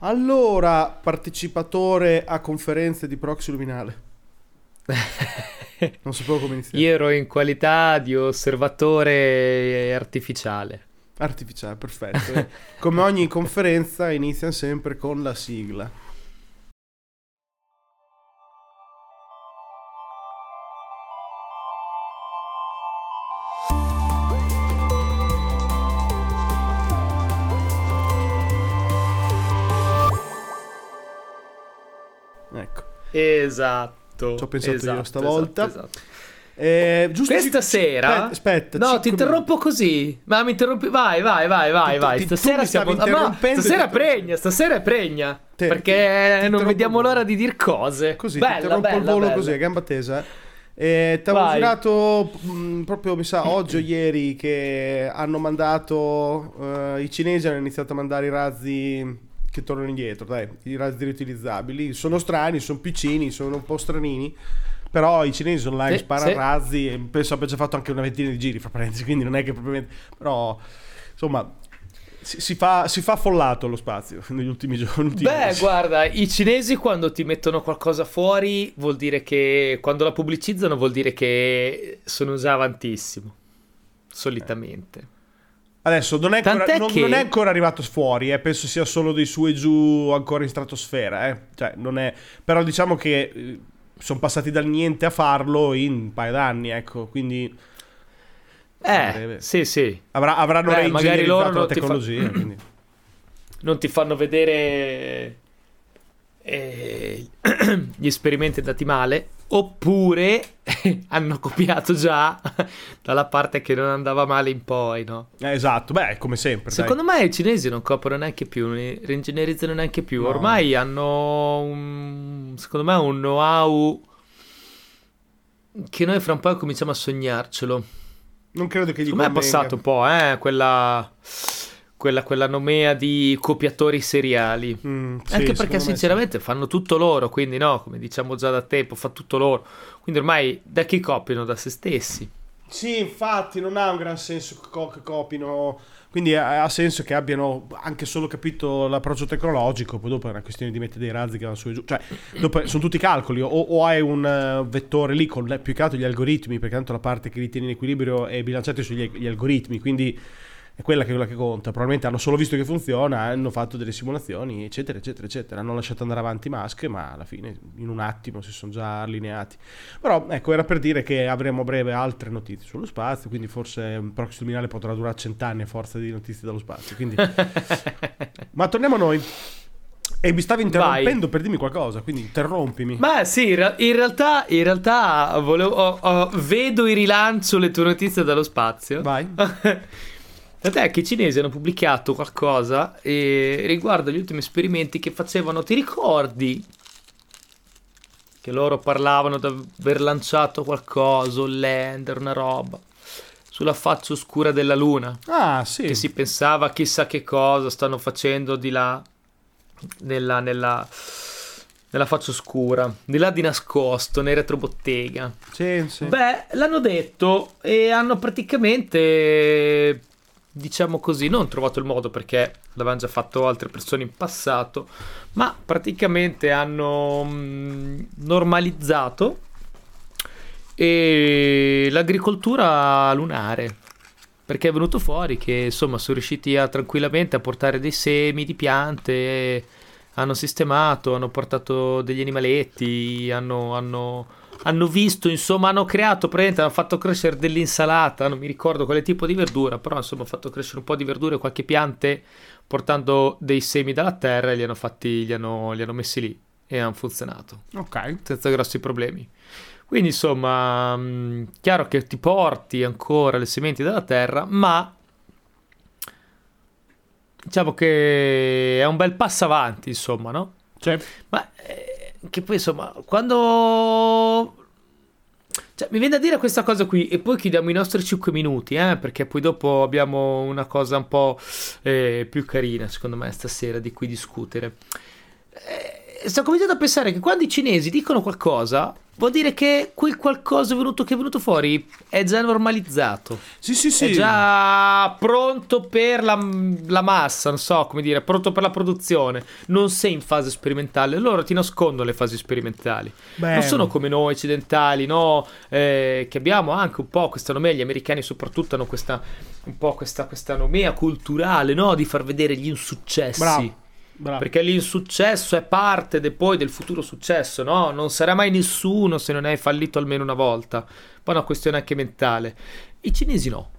Allora, partecipatore a conferenze di proxy luminale. non sapevo come iniziare. Io ero in qualità di osservatore artificiale. Artificiale, perfetto. come ogni conferenza iniziano sempre con la sigla. Esatto. Ci ho pensato esatto, io stavolta. Esatto, esatto. Eh, Questa ci- sera? Aspetta, aspetta, No, ti interrompo così. Ma mi interrompi. Vai, vai, vai, vai, Tu- vai. ti- tu Stasera siamo. Ah, no, stasera ti- pregna, stasera è pregna. Te- perché ti- non vediamo l'ora di dir cose. Così, bella, ti interrompo bella, il volo bella. così, a gamba tesa. Eh, ti avevo girato mh, proprio, mi sa, oggi o ieri che hanno mandato, eh, i cinesi hanno iniziato a mandare i razzi che tornano indietro, dai, i razzi riutilizzabili. Sono strani, sono piccini, sono un po' stranini, però i cinesi online Sì, sparano sì. razzi e penso abbia già fatto anche una ventina di giri, fra parentesi, quindi non è che propriamente... Però, insomma, si, si fa, si fa affollato lo spazio negli ultimi giorni. Beh, mesi. guarda, i cinesi quando ti mettono qualcosa fuori vuol dire che quando la pubblicizzano vuol dire che sono già avantissimo. Solitamente. Adesso non è, ancora, non, che- non è ancora arrivato fuori, eh, penso sia solo dei su e giù ancora in stratosfera. Eh. Cioè, non è... Però diciamo che sono passati dal niente a farlo in un paio d'anni, ecco, quindi Eh, sì, sì. avrà- avranno Beh, magari loro la fa- tecnologia. quindi. Non ti fanno vedere eh, gli esperimenti andati male. Oppure hanno copiato già dalla parte che non andava male in poi, no? Eh, esatto, beh, come sempre. dai. Secondo me i cinesi non coprono neanche più, non li reingegnerizzano neanche più. No. Ormai hanno, un, secondo me, un know-how che noi fra un po' cominciamo a sognarcelo. Non credo che gli Secondo me è convenga. passato un po', eh, quella, quella, quella nomea di copiatori seriali. Mm, sì, Anche perché me sì. sinceramente fanno tutto loro, quindi no, come diciamo già da tempo, fa tutto loro. Quindi ormai da chi copiano? Da se stessi. Sì, infatti non ha un gran senso che, co- che copino. Quindi ha, senso che abbiano anche solo capito l'approccio tecnologico. Poi dopo è una questione di mettere dei razzi che vanno su e giù. Cioè, dopo sono tutti calcoli. O, o hai un eh, vettore lì con più che altro gli algoritmi, perché tanto la parte che li tiene in equilibrio è bilanciata sugli gli algoritmi. Quindi è quella che, quella che conta. Probabilmente hanno solo visto che funziona, hanno fatto delle simulazioni, eccetera, eccetera, eccetera. Hanno lasciato andare avanti Musk, ma alla fine in un attimo si sono già allineati. Però ecco, era per dire che avremo a breve altre notizie sullo spazio, quindi forse proxy luminale potrà durare cent'anni a forza di notizie dallo spazio. Quindi... Ma torniamo a noi. E mi stavi interrompendo per dirmi qualcosa, quindi interrompimi. Ma sì, in, realtà, in realtà volevo, ho- ho- vedo in rilancio le tue notizie dallo spazio. Vai. Tant'è che i cinesi hanno pubblicato qualcosa eh, riguardo agli ultimi esperimenti che facevano. Ti ricordi che loro parlavano di aver lanciato qualcosa, un lander, una roba, sulla faccia oscura della Luna? Ah, sì. Che si pensava chissà che cosa stanno facendo di là, nella, nella, nella faccia oscura, di là di nascosto, nei retrobottega. Sì, sì. Beh, l'hanno detto e hanno praticamente, diciamo così, non trovato il modo perché l'avevano già fatto altre persone in passato, ma praticamente hanno mm, normalizzato l'agricoltura lunare. Perché è venuto fuori che insomma sono riusciti a, tranquillamente a portare dei semi di piante, hanno sistemato, hanno portato degli animaletti, hanno, hanno, hanno visto, insomma, hanno creato, praticamente hanno fatto crescere dell'insalata, non mi ricordo quale tipo di verdura, però insomma hanno fatto crescere un po' di verdure e qualche piante portando dei semi dalla terra e li hanno fatti, li hanno, li hanno messi lì e hanno funzionato Ok. senza grossi problemi. Quindi insomma, mh, chiaro che ti porti ancora le sementi dalla terra, ma diciamo che è un bel passo avanti, insomma, no? Cioè, Ma che poi insomma, quando... Cioè, mi viene da dire questa cosa qui e poi chiudiamo i nostri 5 minuti, eh, perché poi dopo abbiamo una cosa un po' eh, più carina, secondo me, stasera di cui discutere. Eh, sto cominciando a pensare che quando i cinesi dicono qualcosa, vuol dire che quel qualcosa venuto, che è venuto fuori è già normalizzato. Sì, sì, sì. È già pronto per la, la massa, non so come dire, pronto per la produzione. Non sei in fase sperimentale. Loro ti nascondono le fasi sperimentali. Beh, Non sono come noi occidentali, no? Eh, che abbiamo anche un po' questa nomea, gli americani soprattutto hanno questa, un po' questa, questa nomea culturale, no? Di far vedere gli insuccessi. Bravo. Bravo. Perché l'insuccesso è parte de- poi del futuro successo, no? Non sarà mai nessuno se non hai fallito almeno una volta. Poi è una questione anche mentale. I cinesi no.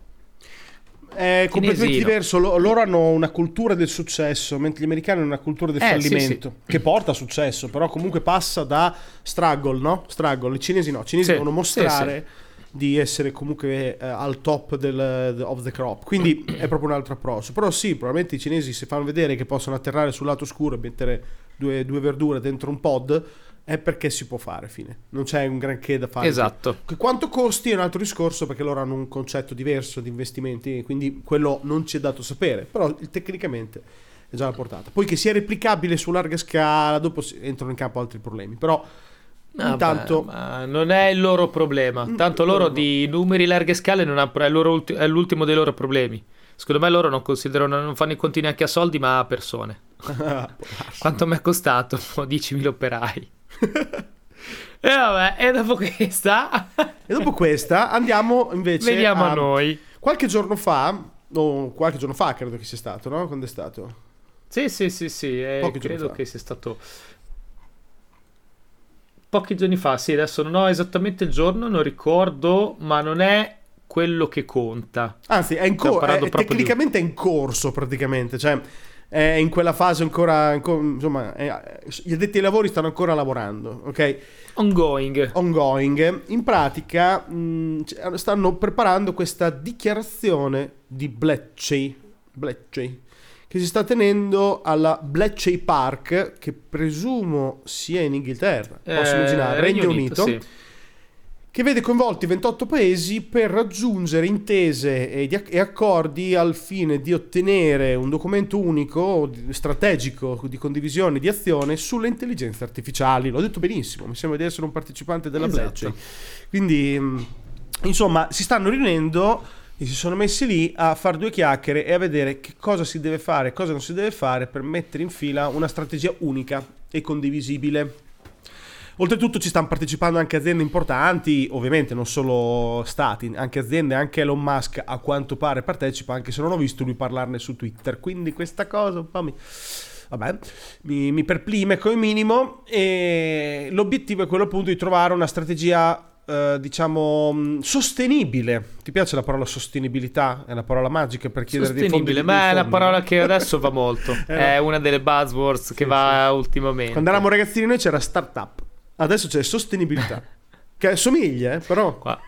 È completamente Chinesino. diverso. Lo- Loro hanno una cultura del successo, mentre gli americani hanno una cultura del Eh, sì, fallimento. Che porta a successo, però comunque passa da struggle, no? Struggle. I cinesi no. I cinesi Sì, devono mostrare di essere comunque eh, al top del, de- of the crop. Quindi è proprio un altro approccio. Però sì, probabilmente i cinesi si fanno vedere che possono atterrare sul lato scuro e mettere due, due verdure dentro un pod. È perché si può fare, fine. Non c'è un granché da fare. Esatto. Che Quanto costi è un altro discorso perché loro hanno un concetto diverso di investimenti, quindi quello non ci è dato sapere, però tecnicamente è già la portata. Poi che sia replicabile su larga scala, dopo entrano in campo altri problemi, però Vabbè, intanto ma non è il loro problema. Mm, Tanto loro no. di numeri larghe scale non ha- è, ulti- è l'ultimo dei loro problemi. Secondo me loro non considerano, non fanno i conti neanche a soldi, ma a persone. Quanto mi è costato? 10.000 operai. e vabbè, e dopo questa E dopo questa andiamo invece veniamo a noi. Qualche giorno fa, o qualche giorno fa credo che sia stato, no? Quando è stato? Sì, sì, sì, sì, eh, credo che sia stato pochi giorni fa, sì, adesso non ho esattamente il giorno, non ricordo, ma non è quello che conta. Anzi, è in Stiamo corso, parlando proprio di- tecnicamente è in corso praticamente, cioè è in quella fase ancora, ancora- insomma, è- gli addetti ai lavori stanno ancora lavorando, ok? Ongoing. Ongoing. In pratica mh, c- stanno preparando questa dichiarazione di Bletchley, Bletchley, che si sta tenendo alla Bletchley Park, che presumo sia in Inghilterra, posso Eh, immaginare, Regno Unito sì. che vede coinvolti 28 paesi per raggiungere intese e, e accordi al fine di ottenere un documento unico strategico di condivisione di azione sulle intelligenze artificiali. L'ho detto benissimo, mi sembra di essere un partecipante della Esatto. Bletchley. Quindi, mh, insomma, si stanno riunendo e si sono messi lì a fare due chiacchiere e a vedere che cosa si deve fare e cosa non si deve fare per mettere in fila una strategia unica e condivisibile. Oltretutto ci stanno partecipando anche aziende importanti, ovviamente non solo stati, anche aziende, anche Elon Musk a quanto pare partecipa, anche se non ho visto lui parlarne su Twitter, quindi questa cosa un po' mi... Vabbè, mi, mi perplime come minimo e l'obiettivo è quello appunto di trovare una strategia eh, diciamo mh, sostenibile. Ti piace la parola sostenibilità? È una parola magica per chiedere dei fondi. Sostenibile, ma è una parola che adesso va molto. Eh, È una delle buzzwords che Sì, va ultimamente. Quando eravamo ragazzini noi c'era startup, adesso c'è sostenibilità, che somiglia, eh, però... Qua-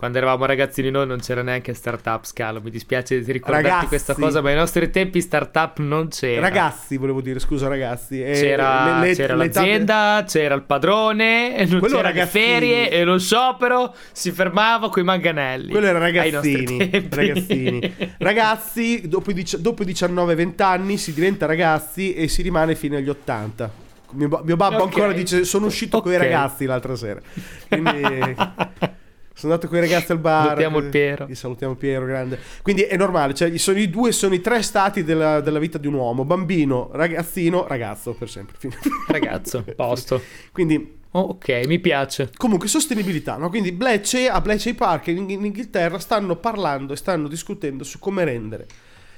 Quando eravamo ragazzini noi non c'era neanche startup scalo, mi dispiace di ricordarti Ragazzi. questa cosa, ma ai nostri tempi startup non c'era. Ragazzi, volevo dire, scusa ragazzi. eh, C'era, le- le- c'era de- l'azienda, c'era il padrone, non Quello c'era le ferie e lo sciopero si fermava coi manganelli. Quello era ragazzini, ragazzini. Ragazzi, dopo, i dici- dopo i 19-20 anni si diventa ragazzi e si rimane fino agli 80. Mio, mio babbo Ok. ancora dice sono uscito con i ragazzi l'altra sera. Quindi sono andato con i ragazzi al bar. Salutiamo il Piero. Gli salutiamo Piero, grande. Quindi è normale, cioè sono i due, sono i tre stati della, della vita di un uomo. Bambino, ragazzino, ragazzo, per sempre. Ragazzo, posto. Quindi Oh, ok, mi piace. Comunque, sostenibilità, no? Quindi Bletchley, a Bletchley Park in, in Inghilterra stanno parlando e stanno discutendo su come rendere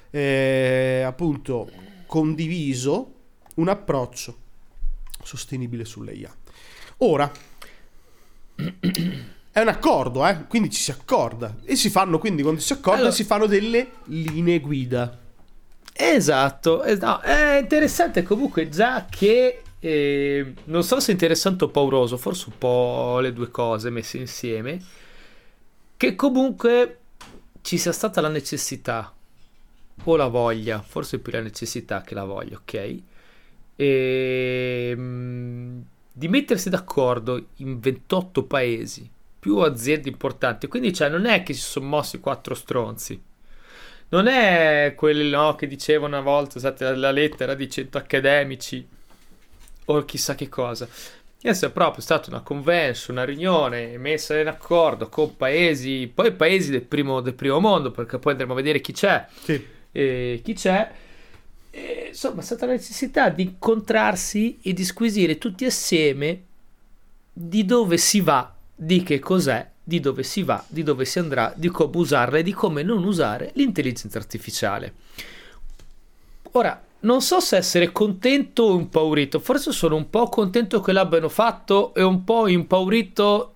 eh, appunto condiviso un approccio sostenibile sull'IA. Ora è un accordo, eh? quindi ci si accorda e si fanno quindi quando si accorda Allora- si fanno delle linee guida. Esatto, es- no, è interessante comunque già che eh, non so se è interessante o pauroso, forse un po' le due cose messe insieme, che comunque ci sia stata la necessità o la voglia, forse più la necessità che la voglia, ok? E, mm, di mettersi d'accordo in 28 paesi, più aziende importanti, quindi cioè non è che si sono mossi quattro stronzi. Non è quelli no, che dicevano una volta, usate la lettera di 100 accademici o chissà che cosa. Questa è proprio stata una convention, una riunione messa in accordo con paesi, poi paesi del primo, del primo mondo, perché poi andremo a vedere chi c'è. Sì. E chi c'è. E, insomma, è stata la necessità di incontrarsi e di squisire tutti assieme di dove si va, di che cos'è, di dove si va, di dove si andrà, di come usarla e di come non usare l'intelligenza artificiale. Ora, non so se essere contento o impaurito, forse sono un po' contento che l'abbiano fatto e un po' impaurito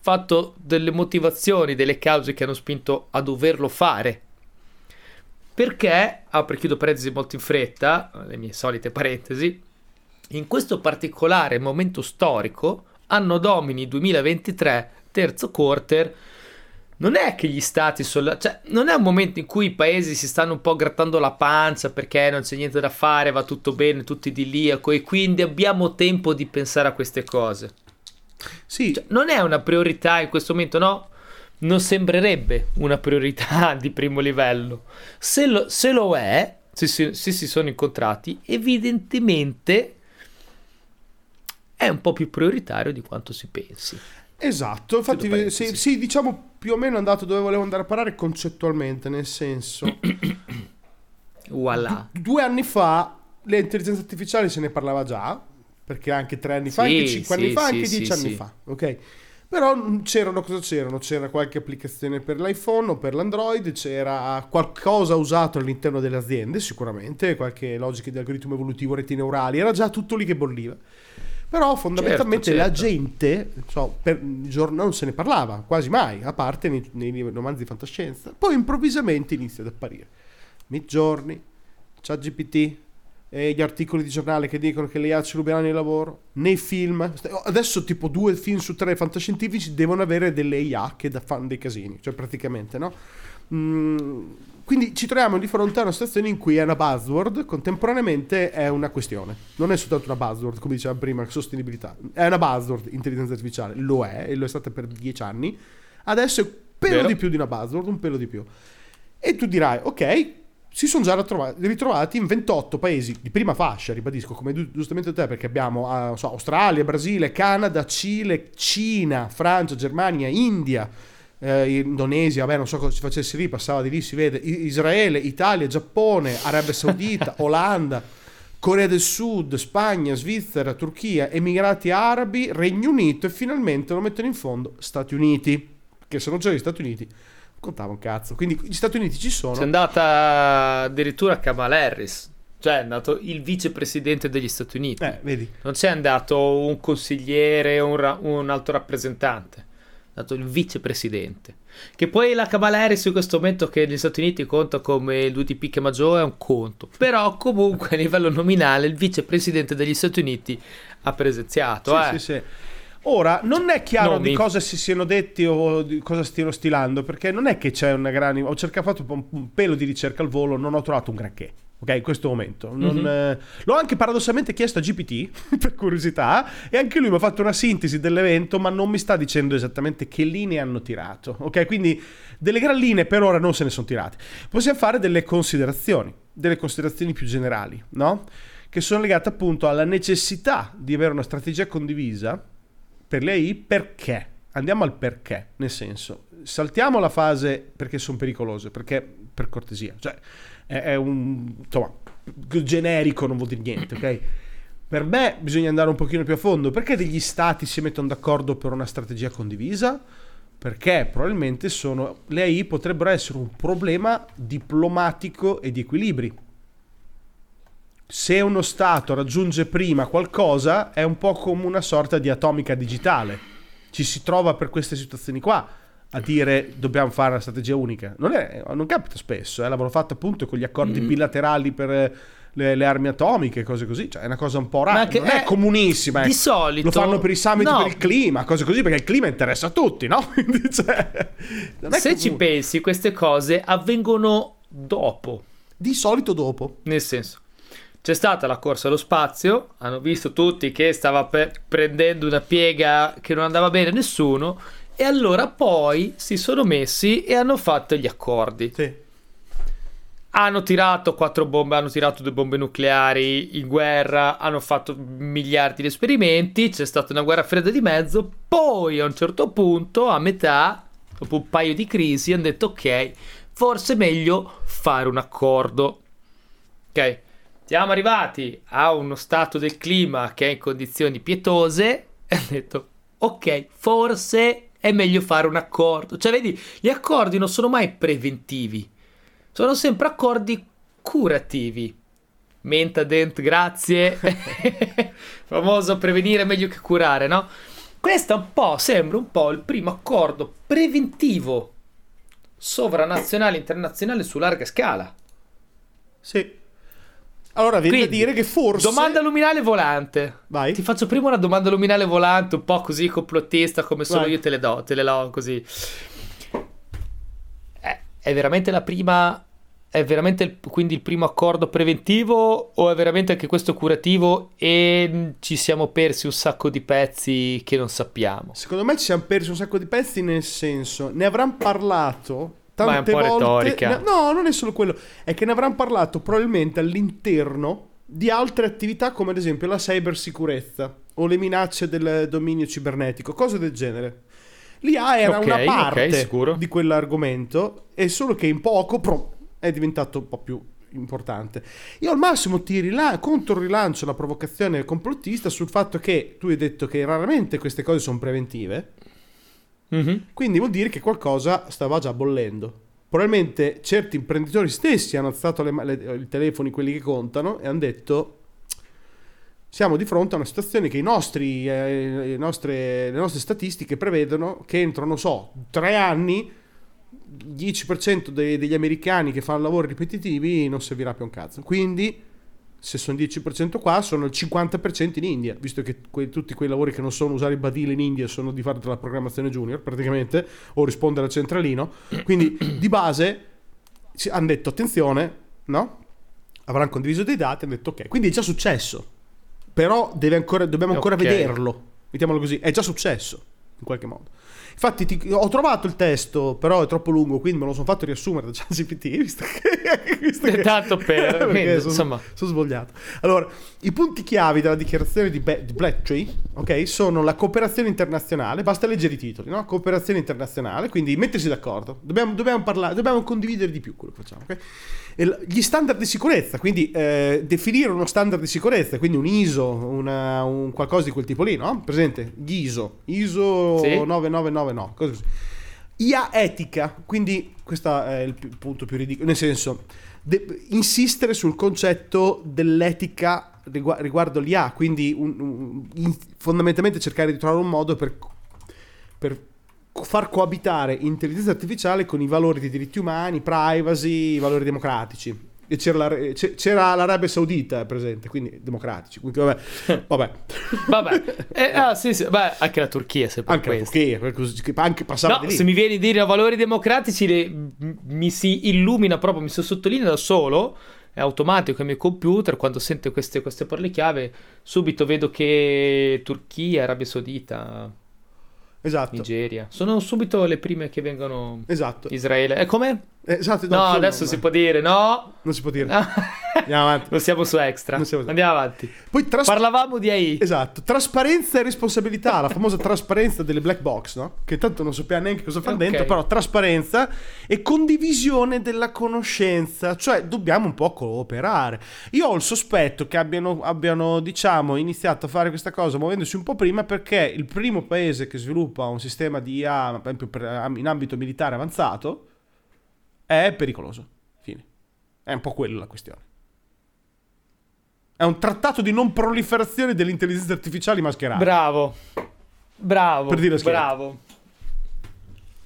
fatto delle motivazioni, delle cause che hanno spinto a doverlo fare. Perché, apro e chiudo parentesi molto in fretta, le mie solite parentesi, in questo particolare momento storico, anno domini 2023, terzo quarter, non è che gli stati sono... cioè, non è un momento in cui i paesi si stanno un po' grattando la pancia perché non c'è niente da fare, va tutto bene, tutti idilliaco e quindi abbiamo tempo di pensare a queste cose. Sì, Cioè, non è una priorità in questo momento, no? Non sembrerebbe una priorità di primo livello. Se lo, se lo è, se si, se si sono incontrati, evidentemente è un po' più prioritario di quanto si pensi. esatto. Infatti, sì, sì, diciamo più o meno andato dove volevo andare a parare concettualmente, nel senso... Voilà. Due anni fa l'intelligenza artificiale se ne parlava già, perché anche tre anni fa, Sì, anche cinque anni sì, fa, sì, anche dieci anni fa, ok? Però c'erano cosa c'erano? C'era qualche applicazione per l'iPhone o per l'Android, c'era qualcosa usato all'interno delle aziende, sicuramente, qualche logica di algoritmo evolutivo, reti neurali, era già tutto lì che bolliva. Però fondamentalmente Certo, la certo. gente, non so, per non se ne parlava quasi mai, a parte nei, nei romanzi di fantascienza. Poi improvvisamente inizia ad apparire. Midjourney, ChatGPT, e gli articoli di giornale che dicono che le IA ci ruberanno il lavoro, nei film. Adesso tipo due film su tre fantascientifici devono avere delle IA che da- fanno dei casini, cioè praticamente, no? Mm, quindi ci troviamo di fronte a una situazione in cui è una buzzword, contemporaneamente è una questione. Non è soltanto una buzzword, come diceva prima, sostenibilità. È una buzzword, intelligenza artificiale. Lo è, e lo è stata per dieci anni. Adesso è un pelo Vero. di più di una buzzword, un pelo di più. E tu dirai, ok, si sono già ritrovati, in 28 paesi di prima fascia, ribadisco, come giu- giustamente te, perché abbiamo non so, Australia, Brasile, Canada, Cile, Cina, Francia, Germania, India, eh, Indonesia, vabbè non so cosa si facesse lì, passava di lì, si vede, Israele, Italia, Giappone, Arabia Saudita, Olanda, Corea del Sud, Spagna, Svizzera, Turchia, Emirati Arabi, Regno Unito e finalmente lo mettono in fondo Stati Uniti, che se non c'erano gli Stati Uniti contava un cazzo. Quindi gli Stati Uniti ci sono. C'è andata addirittura Kamala Harris, cioè è andato il vicepresidente degli Stati Uniti. Eh, vedi. Non c'è andato un consigliere o un, ra- un alto rappresentante, è andato il vicepresidente. Che poi la Kamala Harris in questo momento che negli Stati Uniti conta come il 2 picche maggiore è un conto. Però comunque a livello nominale il vicepresidente degli Stati Uniti ha presenziato. Sì, eh. sì, sì. Ora, non è chiaro Nomi. di cosa si siano detti o di cosa stiano stilando, perché non è che c'è una grande... Ho cercato, fatto un, un pelo di ricerca al volo, non ho trovato un granché. Ok, in questo momento. Non, Mhm. eh, l'ho anche paradossalmente chiesto a GPT, per curiosità, e anche lui mi ha fatto una sintesi dell'evento, ma non mi sta dicendo esattamente che linee hanno tirato. Ok, quindi delle gran linee per ora non se ne sono tirate. Possiamo fare delle considerazioni, delle considerazioni più generali, no? Che sono legate appunto alla necessità di avere una strategia condivisa per le AI perché? Andiamo al perché, nel senso, saltiamo la fase perché sono pericolose, perché per cortesia, cioè è, è un insomma, generico non vuol dire niente, ok? Per me bisogna andare un pochino più a fondo, perché degli stati si mettono d'accordo per una strategia condivisa? Perché probabilmente sono, le AI potrebbero essere un problema diplomatico e di equilibri se uno Stato raggiunge prima qualcosa è un po' come una sorta di atomica digitale. Ci si trova per queste situazioni qua a dire dobbiamo fare una strategia unica. Non, è- non capita spesso, eh, l'avevano fatto appunto con gli accordi Mm. bilaterali per eh, le, le armi atomiche, cose così. Cioè è una cosa un po' rara. Non è è- comunissima. di ecco. solito- Lo fanno per i summit no. per il clima, cose così, perché il clima interessa a tutti, no? Quindi, cioè, Se che- ci pensi, queste cose avvengono dopo. Di solito dopo. Nel senso, c'è stata la corsa allo spazio, hanno visto tutti che stava pe- prendendo una piega che non andava bene a nessuno, e allora poi si sono messi e hanno fatto gli accordi. Sì. hanno tirato quattro bombe, hanno tirato due bombe nucleari in guerra, hanno fatto miliardi di esperimenti, c'è stata una guerra fredda di mezzo, poi a un certo punto, a metà, dopo un paio di crisi, hanno detto ok, forse è meglio fare un accordo. Ok, siamo arrivati a uno stato del clima che è in condizioni pietose e hanno detto ok, forse è meglio fare un accordo. Cioè, vedi, gli accordi non sono mai preventivi sono sempre accordi curativi. Menta dent, grazie. Famoso prevenire è meglio che curare, no? Questo un po' sembra un po' il primo accordo preventivo sovranazionale internazionale su larga scala. Sì. Allora viene Quindi, a dire che forse. Domanda luminale volante. Vai. Ti faccio prima una domanda luminale volante, un po' così complottista, come solo Vai. io te le do, te le do così. È veramente la prima. È veramente il, quindi il primo accordo preventivo o è veramente anche questo curativo e ci siamo persi un sacco di pezzi che non sappiamo? Secondo me ci siamo persi un sacco di pezzi nel senso, ne avranno parlato tante Ma è un po' volte. Retorica. No, non è solo quello, è che ne avranno parlato probabilmente all'interno di altre attività come ad esempio la cybersicurezza o le minacce del dominio cibernetico, cose del genere. L'IA era okay, una parte okay, di quell'argomento, è solo che in poco pro, è diventato un po' più importante. Io al massimo ti rila- controrilancio la provocazione complottista sul fatto che tu hai detto che raramente queste cose sono preventive, mm-hmm. quindi vuol dire che qualcosa stava già bollendo. Probabilmente certi imprenditori stessi hanno alzato le, le, i telefoni, quelli che contano, e hanno detto siamo di fronte a una situazione che nostri, eh, nostre, le nostre statistiche prevedono che entro, non so, tre anni il 10% dei, degli americani che fanno lavori ripetitivi non servirà più un cazzo. Quindi, se sono il 10% qua, sono il 50% in India, visto che que- tutti quei lavori che non sono usare il badile in India sono di fare della programmazione junior, praticamente, o rispondere al centralino. Quindi, di base, hanno detto attenzione, no? Avranno condiviso dei dati, hanno detto ok. Quindi è già successo però ancora, dobbiamo ancora okay. vederlo. Mettiamolo così, è già successo in qualche modo. Infatti ti, ho trovato il testo, però è troppo lungo, quindi me lo sono fatto riassumere da ChatGPT, visto che... Visto che Tanto per... quindi, sono, insomma... sono svogliato. Allora, i punti chiavi della dichiarazione di, Be- di Bletchley, ok, sono la cooperazione internazionale, basta leggere i titoli, no? Cooperazione internazionale, quindi mettersi d'accordo. Dobbiamo, dobbiamo parlare, dobbiamo condividere di più quello che facciamo, ok? Gli standard di sicurezza, quindi eh, definire uno standard di sicurezza, quindi un ISO, una, un qualcosa di quel tipo lì, no? Presente? Gli ISO, ISO sì. 9999, cose così. IA etica, quindi questo è il punto più ridicolo, nel senso, de- insistere sul concetto dell'etica rigu- riguardo l'IA, quindi un, un, in, fondamentalmente cercare di trovare un modo per, per far coabitare intelligenza artificiale con i valori dei diritti umani, privacy, i valori democratici. E c'era, la, c'era l'Arabia Saudita presente, quindi democratici. Quindi vabbè. Vabbè. vabbè. Eh, ah, sì, sì. Beh, anche la Turchia, se Anche questo. la Turchia, anche passava no, se mi vieni a dire valori democratici, le, mi si illumina proprio, mi si sottolinea da solo è automatico il mio computer quando sente queste, queste parole chiave subito vedo che Turchia, Arabia Saudita Esatto. Nigeria. Sono subito le prime che vengono. Esatto. Israele. E come? Esatto. No, adesso no, si può dire no. Non si può dire. Andiamo avanti. Non siamo su extra. Siamo... Andiamo avanti. Poi tras... Parlavamo di AI. Esatto. Trasparenza e responsabilità, la famosa trasparenza delle black box, no? Che tanto non sappiamo neanche cosa fa okay. dentro, però trasparenza e condivisione della conoscenza, cioè dobbiamo un po' cooperare. Io ho il sospetto che abbiano, abbiano diciamo, iniziato a fare questa cosa muovendosi un po' prima perché il primo paese che sviluppa un sistema di IA, per esempio in ambito militare avanzato, è pericoloso. Fine. È un po' quella la questione. È un trattato di non proliferazione delle intelligenze artificiali mascherate. Bravo. Bravo. Per dire bravo.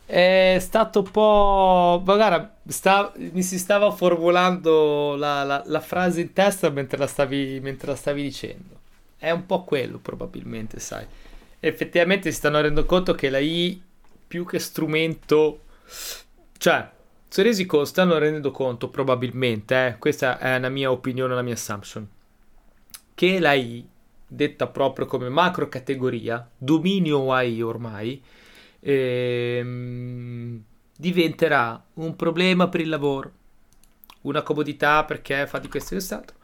È stato un po'. Guarda, sta... mi si stava formulando la, la, la frase in testa mentre la, stavi, mentre la stavi dicendo. È un po' quello, probabilmente, sai. Effettivamente si stanno rendendo conto che la I, più che strumento. Cioè, si è resi conto, stanno rendendo conto, probabilmente, eh, questa è una mia opinione, una mia assumption, che la I, detta proprio come macro categoria, dominio AI ormai, ehm, diventerà un problema per il lavoro, una comodità perché fa di questo e quest'altro.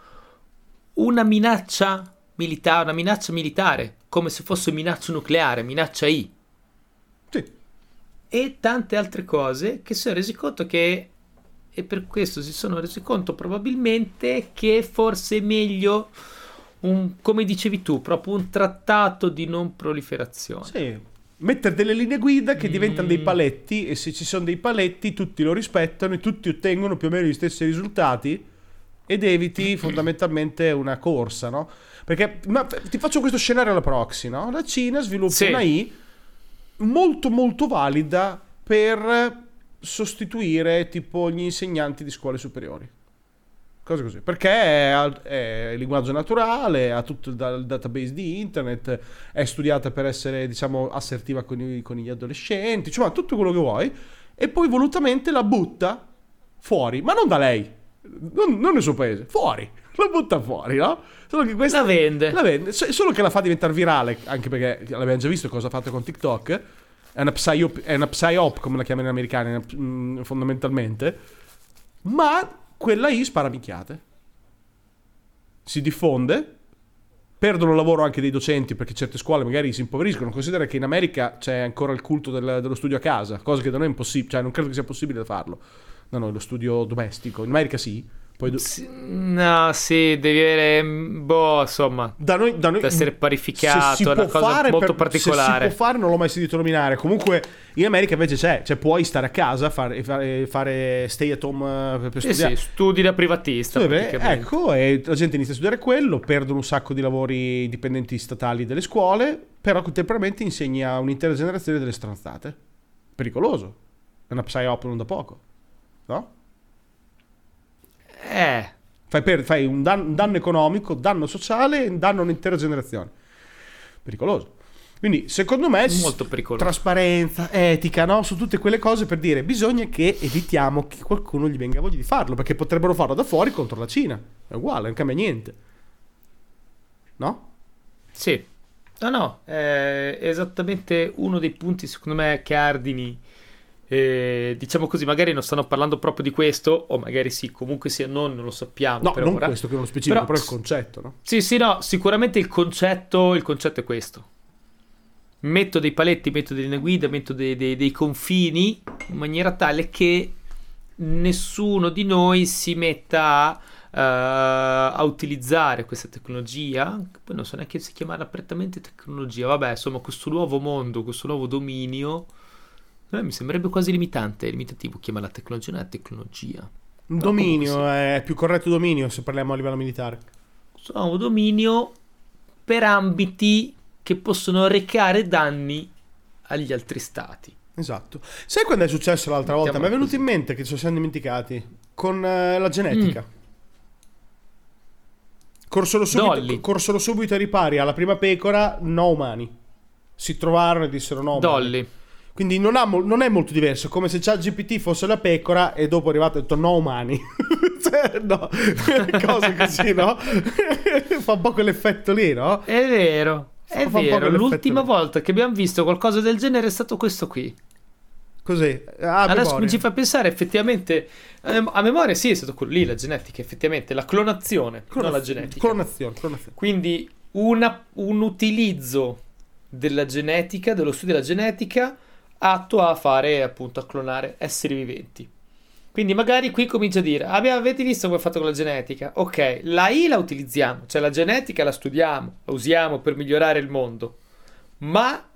Una minaccia militare, una minaccia militare, come se fosse minaccia nucleare, minaccia I. E tante altre cose che si sono resi conto che, e per questo si sono resi conto probabilmente che forse è meglio, un, come dicevi tu, proprio un trattato di non proliferazione. Sì. Mettere delle linee guida che diventano dei Mm. paletti e se ci sono dei paletti tutti lo rispettano e tutti ottengono più o meno gli stessi risultati ed eviti fondamentalmente una corsa, no? Perché ma, ti faccio questo scenario alla proxy, no? La Cina sviluppa Sì. una I molto molto valida per sostituire tipo gli insegnanti di scuole superiori. Cose così. Perché è, è linguaggio naturale, ha tutto il database di internet, è studiata per essere, diciamo, assertiva con, i- con gli adolescenti, cioè tutto quello che vuoi, e poi volutamente la butta fuori, ma non da lei, non, non nel suo paese, fuori, la butta fuori, no? Solo che questa La vende. la vende, so- solo che la fa diventare virale, anche perché l'abbiamo già visto cosa ha fatto con TikTok. È una psyop, è una psyop come la chiamano gli americani, mm, fondamentalmente. Ma quella I spara minchiate. Si diffonde. Perdono il lavoro anche dei docenti perché certe scuole magari si impoveriscono. Considera che in America c'è ancora il culto del- dello studio a casa, cosa che da noi è impossibile, cioè non credo che sia possibile farlo. Da noi lo studio domestico. In America sì. Poi do- Sì, no, sì, devi avere, mm, boh, insomma, da noi, da noi essere se parificato, è una cosa fare molto per- particolare. Se si può fare, non l'ho mai sentito nominare. Comunque, in America invece c'è, cioè puoi stare a casa, fare, fare, fare stay at home eh, per, per Sì, studiare. sì, studi da privatista. Praticamente. ecco, e la gente inizia a studiare quello, perdono un sacco di lavori dipendenti statali delle scuole, però contemporaneamente insegna a un'intera generazione delle stronzate. Pericoloso. È una psyop non da poco. No? Eh, Fai, per- fai un, dan- un danno economico, danno sociale e un danno a un'intera generazione. Pericoloso. Quindi, secondo me, molto pericoloso. trasparenza, etica, no? Su tutte quelle cose per dire bisogna che evitiamo che qualcuno gli venga voglia di farlo, perché potrebbero farlo da fuori contro la Cina. È uguale, non cambia niente. No? Sì. No, no, è esattamente uno dei punti, secondo me, cardini. Eh, diciamo così, magari non stanno parlando proprio di questo, o magari sì, comunque sia non, non lo sappiamo. No, non ora. questo che uno specifico, Però- però, il concetto, no? Sì, sì, no, sicuramente il concetto, il concetto è questo. Metto dei paletti, metto delle guida, metto dei, dei- dei confini in maniera tale che nessuno di noi si metta a, eh, a utilizzare questa tecnologia, poi non so neanche se chiamarla prettamente tecnologia, vabbè, insomma, questo nuovo mondo, questo nuovo dominio, eh, mi sembrerebbe quasi limitante, limitativo chiamarla tecnologia, non è tecnologia. Un No, dominio, comunque è più corretto dominio se parliamo a livello militare. nuovo dominio per ambiti che possono recare danni agli altri stati. Esatto. Sai quando è successo l'altra volta? Mi è venuto in mente che ci siamo dimenticati. Con eh, la genetica. Corsero, subito, Dolly. corsero subito ai ripari alla prima pecora, no umani. Si trovarono e dissero no. umani. Quindi non, ha non è molto diverso. Come se GPT fosse la pecora e dopo è arrivato e ha detto no umani. Cioè, no. Cose così, no? Fa un po' quell'effetto lì, no? È vero, è Fa po' vero. L'ultima lì. volta che abbiamo visto qualcosa del genere è stato questo qui. Così. Ah, Adesso memoria. ci fa pensare effettivamente a a memoria sì, è stato quello lì, la genetica, effettivamente, la clonazione, non la genetica. Clonazione, clonazione. Quindi una- un utilizzo della genetica, dello studio della genetica, atto a fare appunto a clonare esseri viventi. Quindi magari qui comincia a dire, "Abbiamo- avete visto come è fatto con la genetica? Ok, la I la utilizziamo, cioè la genetica la studiamo, la usiamo per migliorare il mondo, ma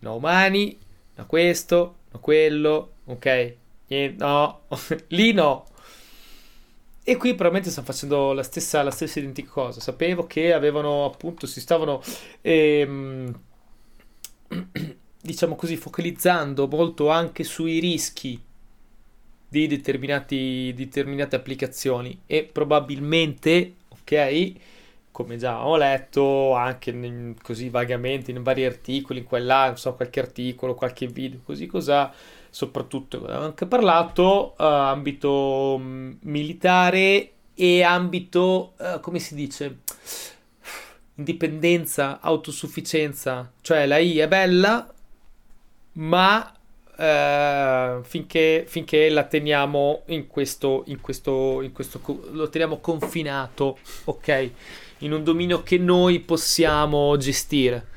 no umani, no questo, no quello, ok, niente, no, lì no. E qui probabilmente stanno facendo la stessa, la stessa identica cosa. Sapevo che avevano appunto, si stavano, ehm, diciamo così, focalizzando molto anche sui rischi di determinati, determinate applicazioni. E probabilmente, ok, come già ho letto anche in- così vagamente in vari articoli, in quella, non so, qualche articolo, qualche video, così cosa, soprattutto avevo anche parlato eh, ambito mm, militare e ambito, eh, come si dice, indipendenza, autosufficienza, cioè la I è bella, ma eh, finché, finché, la teniamo in questo, in questo, in questo, lo teniamo confinato, ok? In un dominio che noi possiamo gestire.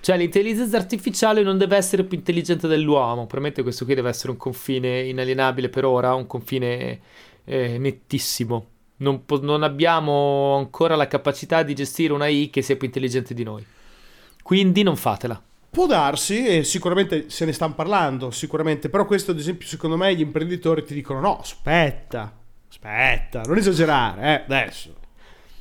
Cioè l'intelligenza artificiale non deve essere più intelligente dell'uomo, probabilmente questo qui deve essere un confine inalienabile per ora, un confine eh, nettissimo. Non, po- non abbiamo ancora la capacità di gestire una I che sia più intelligente di noi. Quindi non fatela. Può darsi, e sicuramente se ne stanno parlando, sicuramente, però questo ad esempio secondo me gli imprenditori ti dicono no, aspetta, aspetta, non esagerare, eh, adesso.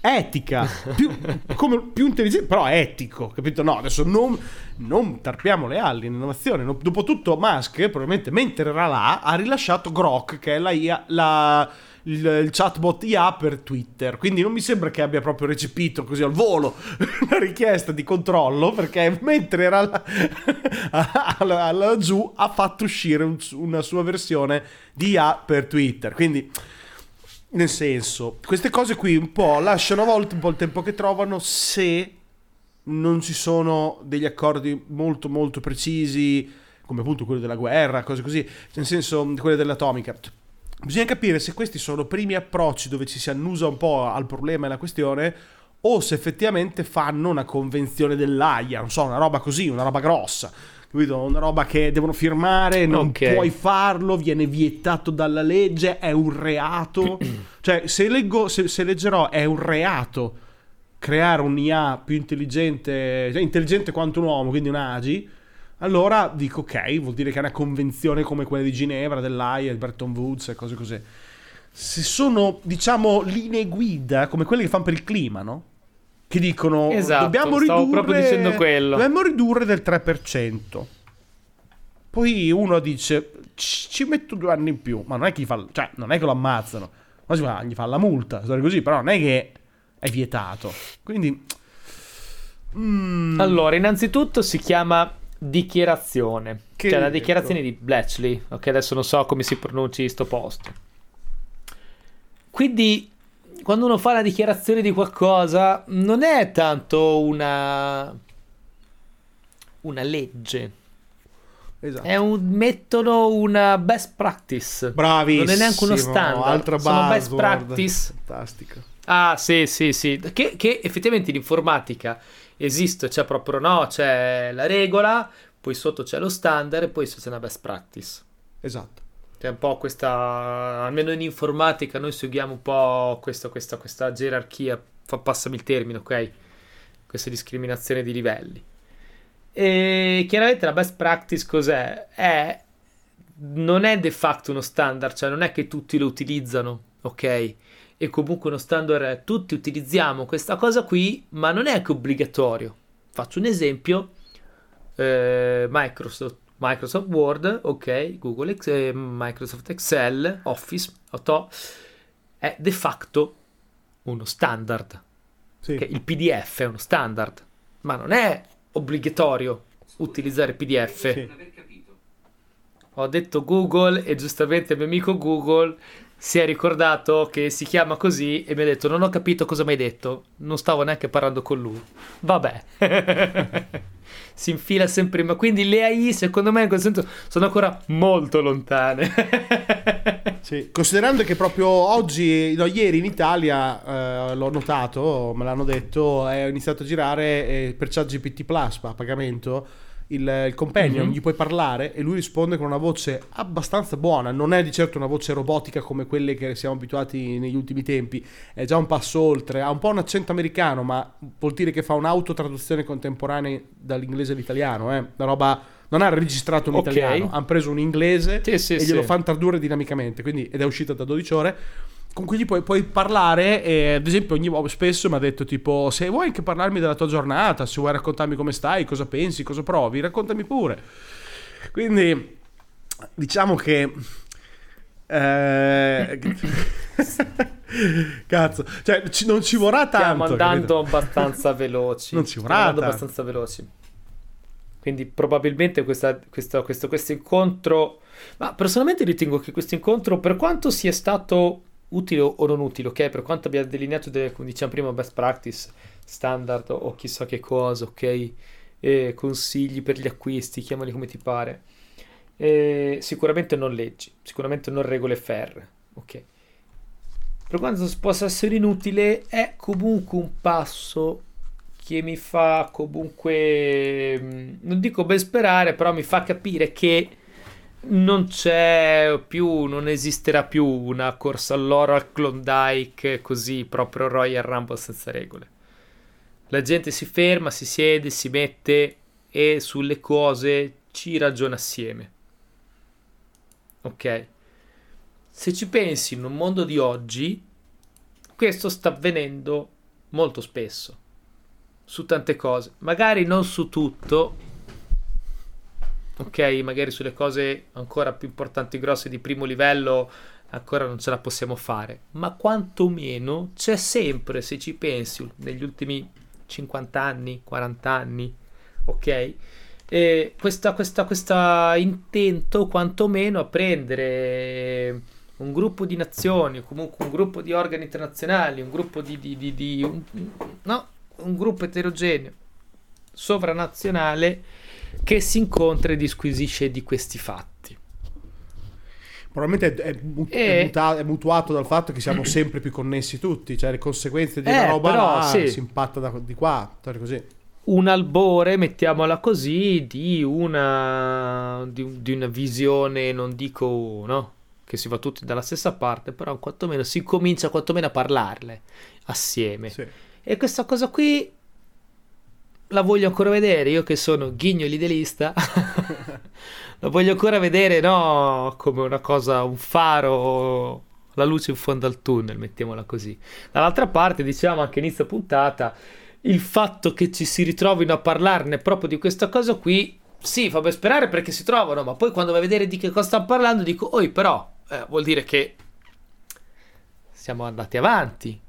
Etica, più, come, più intelligente, però etico, capito? No, adesso non, non tarpiamo le ali in innovazione. Dopotutto Musk, probabilmente mentre era là, ha rilasciato Grok, che è la, la il, il, chatbot IA per Twitter. Quindi non mi sembra che abbia proprio recepito così al volo una richiesta di controllo, perché mentre era laggiù ha fatto uscire un, una sua versione di IA per Twitter. Quindi nel senso, queste cose qui un po' lasciano a volte un po' il tempo che trovano se non ci sono degli accordi molto molto precisi, come appunto quello della guerra, cose così, nel senso quelle dell'atomica Bisogna capire se questi sono primi approcci dove ci si annusa un po' al problema e alla questione o se effettivamente fanno una convenzione dell'AIA, non so, una roba così, una roba grossa. Capito? Una roba che devono firmare, non okay. puoi farlo, viene vietato dalla legge, è un reato. cioè, se, leggo, se, se leggerò è un reato creare un IA più intelligente, cioè intelligente quanto un uomo, quindi un AGI, allora dico ok, vuol dire che è una convenzione come quella di Ginevra, dell'AIA, il Bretton Woods e cose così. Se sono, diciamo, linee guida come quelle che fanno per il clima, no? Che dicono esatto, dobbiamo ridurre, dobbiamo ridurre del 3%. Poi uno dice ci metto due anni in più, ma non è che, fa, cioè, non è che lo ammazzano, ma gli fa la multa, così, però non è che è vietato. Quindi... Mm. Allora, innanzitutto si chiama dichiarazione. Che cioè la dichiarazione di Bletchley. Ok, adesso non so come si pronunci sto posto. Quindi quando uno fa la dichiarazione di qualcosa non è tanto una una legge. Esatto. È un, mettono una best practice. Bravissimo. Non è neanche uno standard. Altra Sono best practice. Fantastico. Ah, sì, sì, sì. Che, che effettivamente in informatica esiste, c'è proprio no, c'è la regola, poi sotto c'è lo standard e poi c'è una best practice. Esatto. C'è un po' questa, almeno in informatica noi seguiamo un po' questa, questa, questa gerarchia, fa, passami il termine, ok? Questa discriminazione di livelli. E chiaramente la best practice cos'è? È, non è de facto uno standard, cioè non è che tutti lo utilizzano, ok? E comunque uno standard tutti utilizziamo questa cosa qui, ma non è anche obbligatorio. Faccio un esempio, eh, Microsoft, Microsoft Word, ok, Google eh, Microsoft Excel, Office, auto, è de facto uno standard. Sì. Okay, il PDF è uno standard, ma non è obbligatorio utilizzare PDF. Sì. Ho detto Google e giustamente il mio amico Google si è ricordato che si chiama così e mi ha detto non ho capito cosa mi hai detto, non stavo neanche parlando con lui. Vabbè. si infila sempre. Ma quindi le AI secondo me in quel senso sono ancora molto lontane. sì, considerando che proprio oggi, no, ieri in Italia, eh, l'ho notato, me l'hanno detto, è iniziato a girare eh, per ChatGPT Plus a pagamento il, il companion, mm-hmm. gli puoi parlare e lui risponde con una voce abbastanza buona, non è di certo una voce robotica come quelle che siamo abituati negli ultimi tempi, è già un passo oltre, ha un po' un accento americano, ma vuol dire che fa un'autotraduzione contemporanea dall'inglese all'italiano, eh? una roba non ha registrato un okay. italiano, hanno preso un inglese sì, sì, e glielo fanno tradurre dinamicamente, quindi, ed è uscita da 12 ore con cui gli puoi, puoi parlare e ad esempio ogni volta spesso mi ha detto tipo se vuoi anche parlarmi della tua giornata se vuoi raccontarmi come stai cosa pensi cosa provi raccontami pure. Quindi diciamo che eh, cazzo cioè ci, non ci vorrà tanto stiamo andando capito? abbastanza veloci. Non ci vorrà stiamo andando abbastanza veloci. Quindi probabilmente questa, questo, questo, questo incontro ma personalmente ritengo che questo incontro per quanto sia stato utile o non utile, ok? Per quanto abbia delineato delle, come diciamo prima, best practice, standard o chissà che cosa, ok? E consigli per gli acquisti, chiamali come ti pare. Eh, sicuramente non leggi, sicuramente non regole ferre. Ok. Per quanto possa essere inutile, è comunque un passo che mi fa comunque, mm, non dico ben sperare, però mi fa capire che non c'è più, non esisterà più una corsa all'oro al Klondike così proprio Royal Rumble senza regole. La gente si ferma, si siede, si mette e sulle cose ci ragiona assieme. Ok? Se ci pensi in un mondo di oggi, questo sta avvenendo molto spesso su tante cose, magari non su tutto, ok, magari sulle cose ancora più importanti, grosse di primo livello, ancora non ce la possiamo fare, ma quantomeno c'è sempre, se ci pensi, negli ultimi 50 anni, 40 anni, ok? E questa, questa, questa intento quantomeno a prendere un gruppo di nazioni, comunque un gruppo di organi internazionali, un gruppo di, di, di, di un, no, un gruppo eterogeneo sovranazionale che si incontra e disquisisce di questi fatti. Probabilmente è, è, mut- E- è muta- è mutuato dal fatto che siamo sempre più connessi tutti, cioè le conseguenze di Eh, una roba però, là sì. si impatta da, di qua, così. Un albore, mettiamola così, di una, di, di una visione, non dico no, che si va tutti dalla stessa parte, però quantomeno si comincia quantomeno a parlarle assieme. Sì. E questa cosa qui la voglio ancora vedere, io che sono ghigno idealista, la voglio ancora vedere, no, come una cosa, un faro, la luce in fondo al tunnel, mettiamola così. Dall'altra parte, diciamo anche inizio puntata, il fatto che ci si ritrovino a parlarne proprio di questa cosa qui, sì, fa ben sperare perché si trovano, ma poi quando vai a vedere di che cosa stanno parlando, dico, oi però, eh, vuol dire che siamo andati avanti.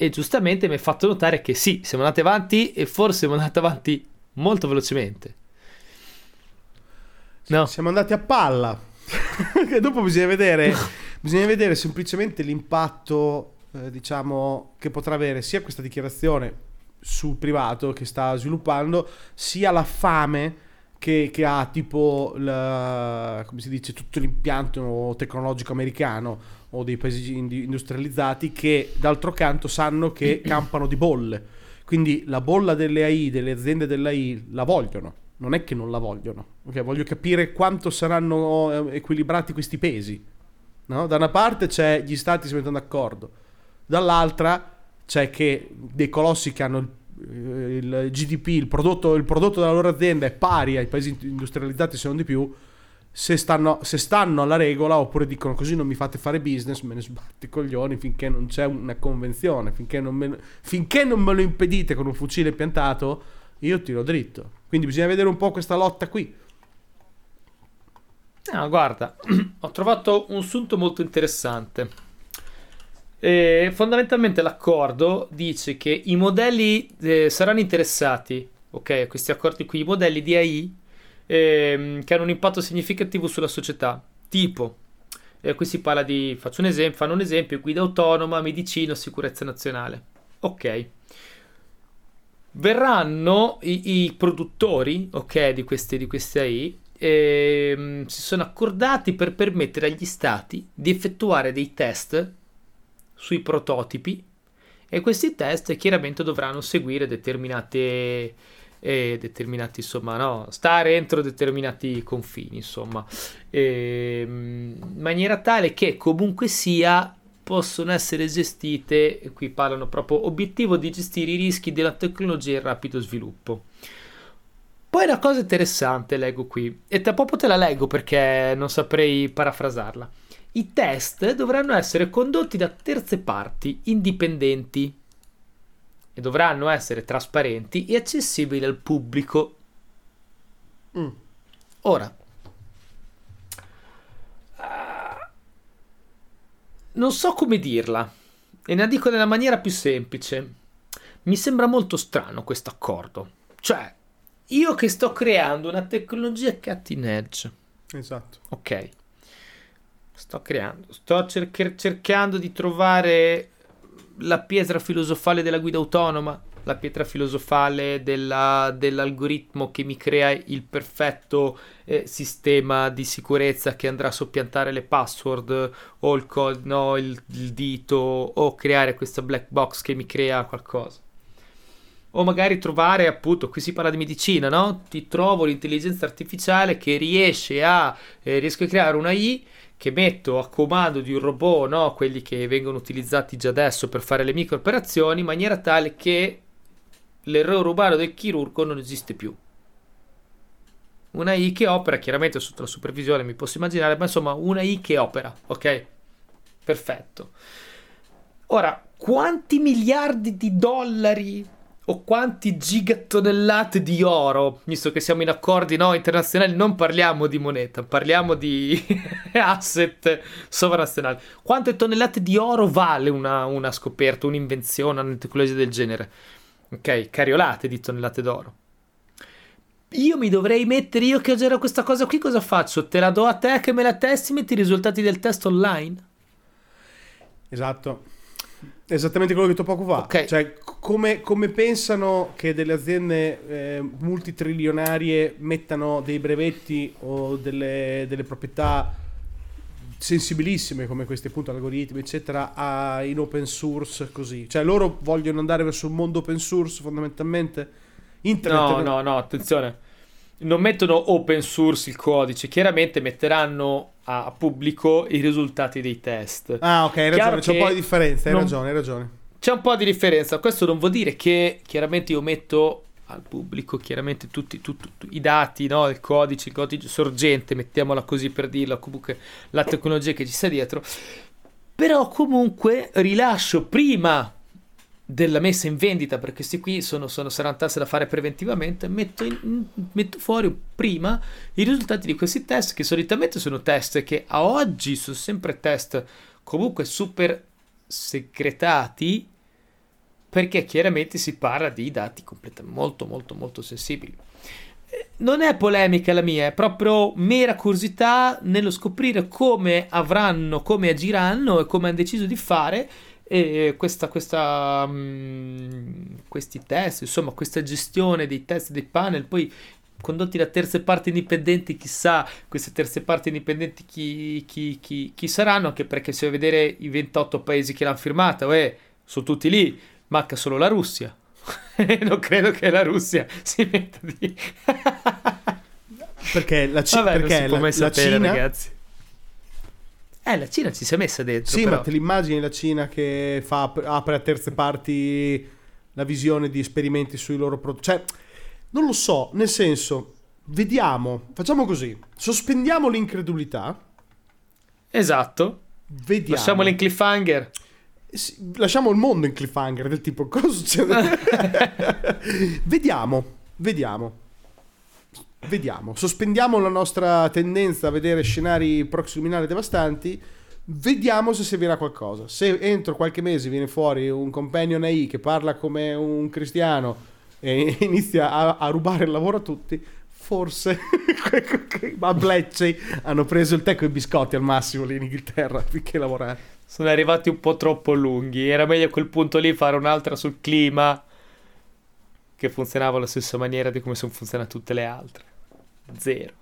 E giustamente mi hai fatto notare che sì, siamo andati avanti e forse siamo andati avanti molto velocemente. No, Siamo andati a palla. che dopo bisogna vedere, bisogna vedere semplicemente l'impatto, eh, diciamo, che potrà avere sia questa dichiarazione sul privato che sta sviluppando, sia la fame che, che ha tipo, la- come si dice, tutto l'impianto tecnologico americano o dei paesi industrializzati che d'altro canto sanno che campano di bolle. Quindi la bolla delle AI, delle aziende dell'AI, la vogliono. Non è che non la vogliono. Ok, voglio capire quanto saranno eh, equilibrati questi pesi. no? Da una parte c'è gli stati si mettono d'accordo, dall'altra c'è che dei colossi che hanno il, eh, il GDP, il prodotto, il prodotto della loro azienda è pari ai paesi industrializzati se non di più. Se stanno, se stanno alla regola oppure dicono così non mi fate fare business, me ne sbatto i coglioni finché non c'è una convenzione, finché non me, finché non me lo impedite con un fucile piantato, io tiro dritto. Quindi bisogna vedere un po' questa lotta qui. No, guarda, ho trovato un sunto molto interessante. E fondamentalmente l'accordo dice che i modelli eh, saranno interessati, ok, a questi accordi qui, i modelli di AI ehm, che hanno un impatto significativo sulla società, tipo, eh, qui si parla di, faccio un esempio, fanno un esempio, guida autonoma, medicina, sicurezza nazionale. Ok. Verranno i, i produttori, ok, di queste, di queste AI, ehm, si sono accordati per permettere agli stati di effettuare dei test sui prototipi e questi test chiaramente dovranno seguire determinate eh, determinati insomma no stare entro determinati confini insomma. Ehm, in maniera tale che comunque sia possono essere gestite e qui parlano proprio obiettivo di gestire i rischi della tecnologia in rapido sviluppo. Poi una cosa interessante leggo qui e tra poco te la leggo perché non saprei parafrasarla. I test dovranno essere condotti da terze parti indipendenti e dovranno essere trasparenti e accessibili al pubblico. Mm. Ora, ah, non so come dirla e la dico nella maniera più semplice. Mi sembra molto strano questo accordo. Cioè, io che sto creando una tecnologia cutting edge, Esatto. ok? Sto creando, sto cercher- cercando di trovare la pietra filosofale della guida autonoma, la pietra filosofale della, dell'algoritmo che mi crea il perfetto eh, sistema di sicurezza che andrà a soppiantare le password o il, code, no, il, il dito o creare questa black box che mi crea qualcosa o magari trovare appunto, qui si parla di medicina, no? Ti trovo l'intelligenza artificiale che riesce a, eh, riesco a creare una I che metto a comando di un robot, no? Quelli che vengono utilizzati già adesso per fare le micro operazioni, in maniera tale che l'errore umano del chirurgo non esiste più. Una I che opera, chiaramente sotto la supervisione mi posso immaginare, ma insomma una I che opera, ok? Perfetto. Ora, quanti miliardi di dollari o quanti gigatonnellate di oro, visto che siamo in accordi no, internazionali, non parliamo di moneta, parliamo di asset sovranazionali. Quante tonnellate di oro vale una, una scoperta, un'invenzione, una tecnologia del genere? Ok, cariolate di tonnellate d'oro. Io mi dovrei mettere, io che ho girato questa cosa qui, cosa faccio? Te la do a te che me la testi, metti i risultati del test online? Esatto. Esattamente quello che ho detto poco fa. Ok. Cioè, come, come pensano che delle aziende eh, multitrilionarie mettano dei brevetti o delle, delle proprietà sensibilissime come questi appunto algoritmi eccetera a- in open source così cioè loro vogliono andare verso un mondo open source fondamentalmente internet No, no, no, attenzione. Non mettono open source il codice, chiaramente metteranno a pubblico i risultati dei test. ah ok hai ragione c'è un po' di differenza hai non- ragione hai ragione C'è un po' di differenza. Questo non vuol dire che chiaramente io metto al pubblico chiaramente tutti, tu- tu- tu- i dati, no? il codice, il codice sorgente, mettiamola così per dirlo, comunque la tecnologia che ci sta dietro. Però comunque rilascio prima della messa in vendita, perché questi qui sono, sono saranno tasse da fare preventivamente, metto, in- metto fuori prima i risultati di questi test, che solitamente sono test che a oggi sono sempre test comunque super segretati, perché chiaramente si parla di dati completamente molto molto molto sensibili. Eh, Non è polemica la mia, è proprio mera curiosità nello scoprire come avranno, come agiranno e come hanno deciso di fare e questa, questa, mm, questi test, insomma, questa gestione dei test dei panel, poi condotti da terze parti indipendenti, chissà queste terze parti indipendenti chi, chi- chi- chi saranno, anche perché se vedere i 28 paesi che l'hanno firmata, uè, sono tutti lì, manca solo la Russia. non credo che la Russia si metta di... perché la, Ci- Vabbè, perché la, la sapere, Cina ragazzi. Eh, la Cina ci si è messa dentro, Sì, però. ma te l'immagini la Cina che fa, apre a terze parti la visione di esperimenti sui loro prodotti? Cioè, non lo so, nel senso, vediamo, facciamo così, sospendiamo l'incredulità, Esatto. vediamo. Lasciamolo in cliffhanger. Sì, lasciamo il mondo in cliffhanger, del tipo, cosa succede? vediamo, vediamo. Vediamo, sospendiamo la nostra tendenza a vedere scenari proximinali devastanti. Vediamo se servirà qualcosa. Se entro qualche mese viene fuori un companion AI che parla come un cristiano e inizia a, a rubare il lavoro a tutti, forse a Bletchley hanno preso il tè con i biscotti al massimo lì in Inghilterra finché lavorare. Sono arrivati un po' troppo lunghi. Era meglio a quel punto lì fare un'altra sul clima che funzionava alla stessa maniera di come sono funzionate tutte le altre. Zero.